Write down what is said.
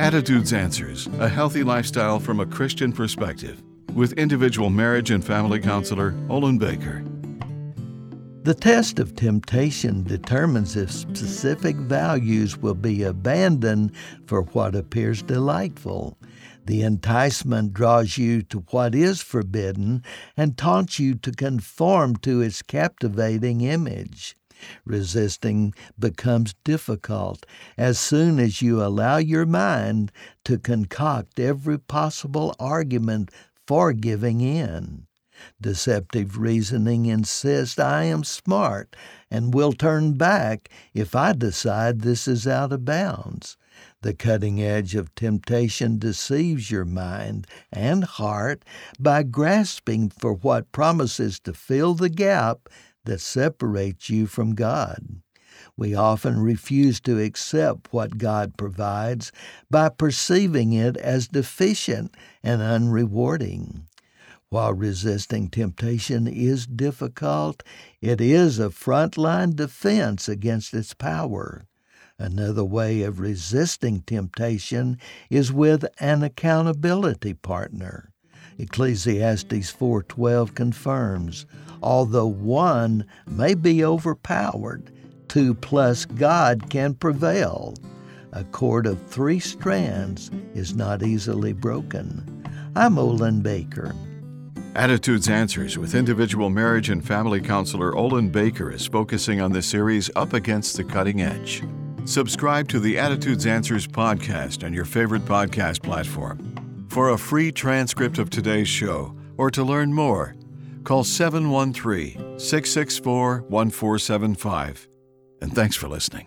Attitudes Answers A Healthy Lifestyle from a Christian Perspective with individual marriage and family counselor Olin Baker. The test of temptation determines if specific values will be abandoned for what appears delightful. The enticement draws you to what is forbidden and taunts you to conform to its captivating image. Resisting becomes difficult as soon as you allow your mind to concoct every possible argument for giving in. Deceptive reasoning insists I am smart and will turn back if I decide this is out of bounds. The cutting edge of temptation deceives your mind and heart by grasping for what promises to fill the gap that separates you from God. We often refuse to accept what God provides by perceiving it as deficient and unrewarding. While resisting temptation is difficult, it is a frontline defense against its power. Another way of resisting temptation is with an accountability partner. Ecclesiastes 4:12 confirms, although one may be overpowered, two plus God can prevail. A cord of three strands is not easily broken. I'm Olin Baker. Attitudes Answers with individual marriage and family counselor Olin Baker is focusing on the series Up Against the Cutting Edge. Subscribe to the Attitudes Answers podcast on your favorite podcast platform. For a free transcript of today's show or to learn more, call 713 664 1475. And thanks for listening.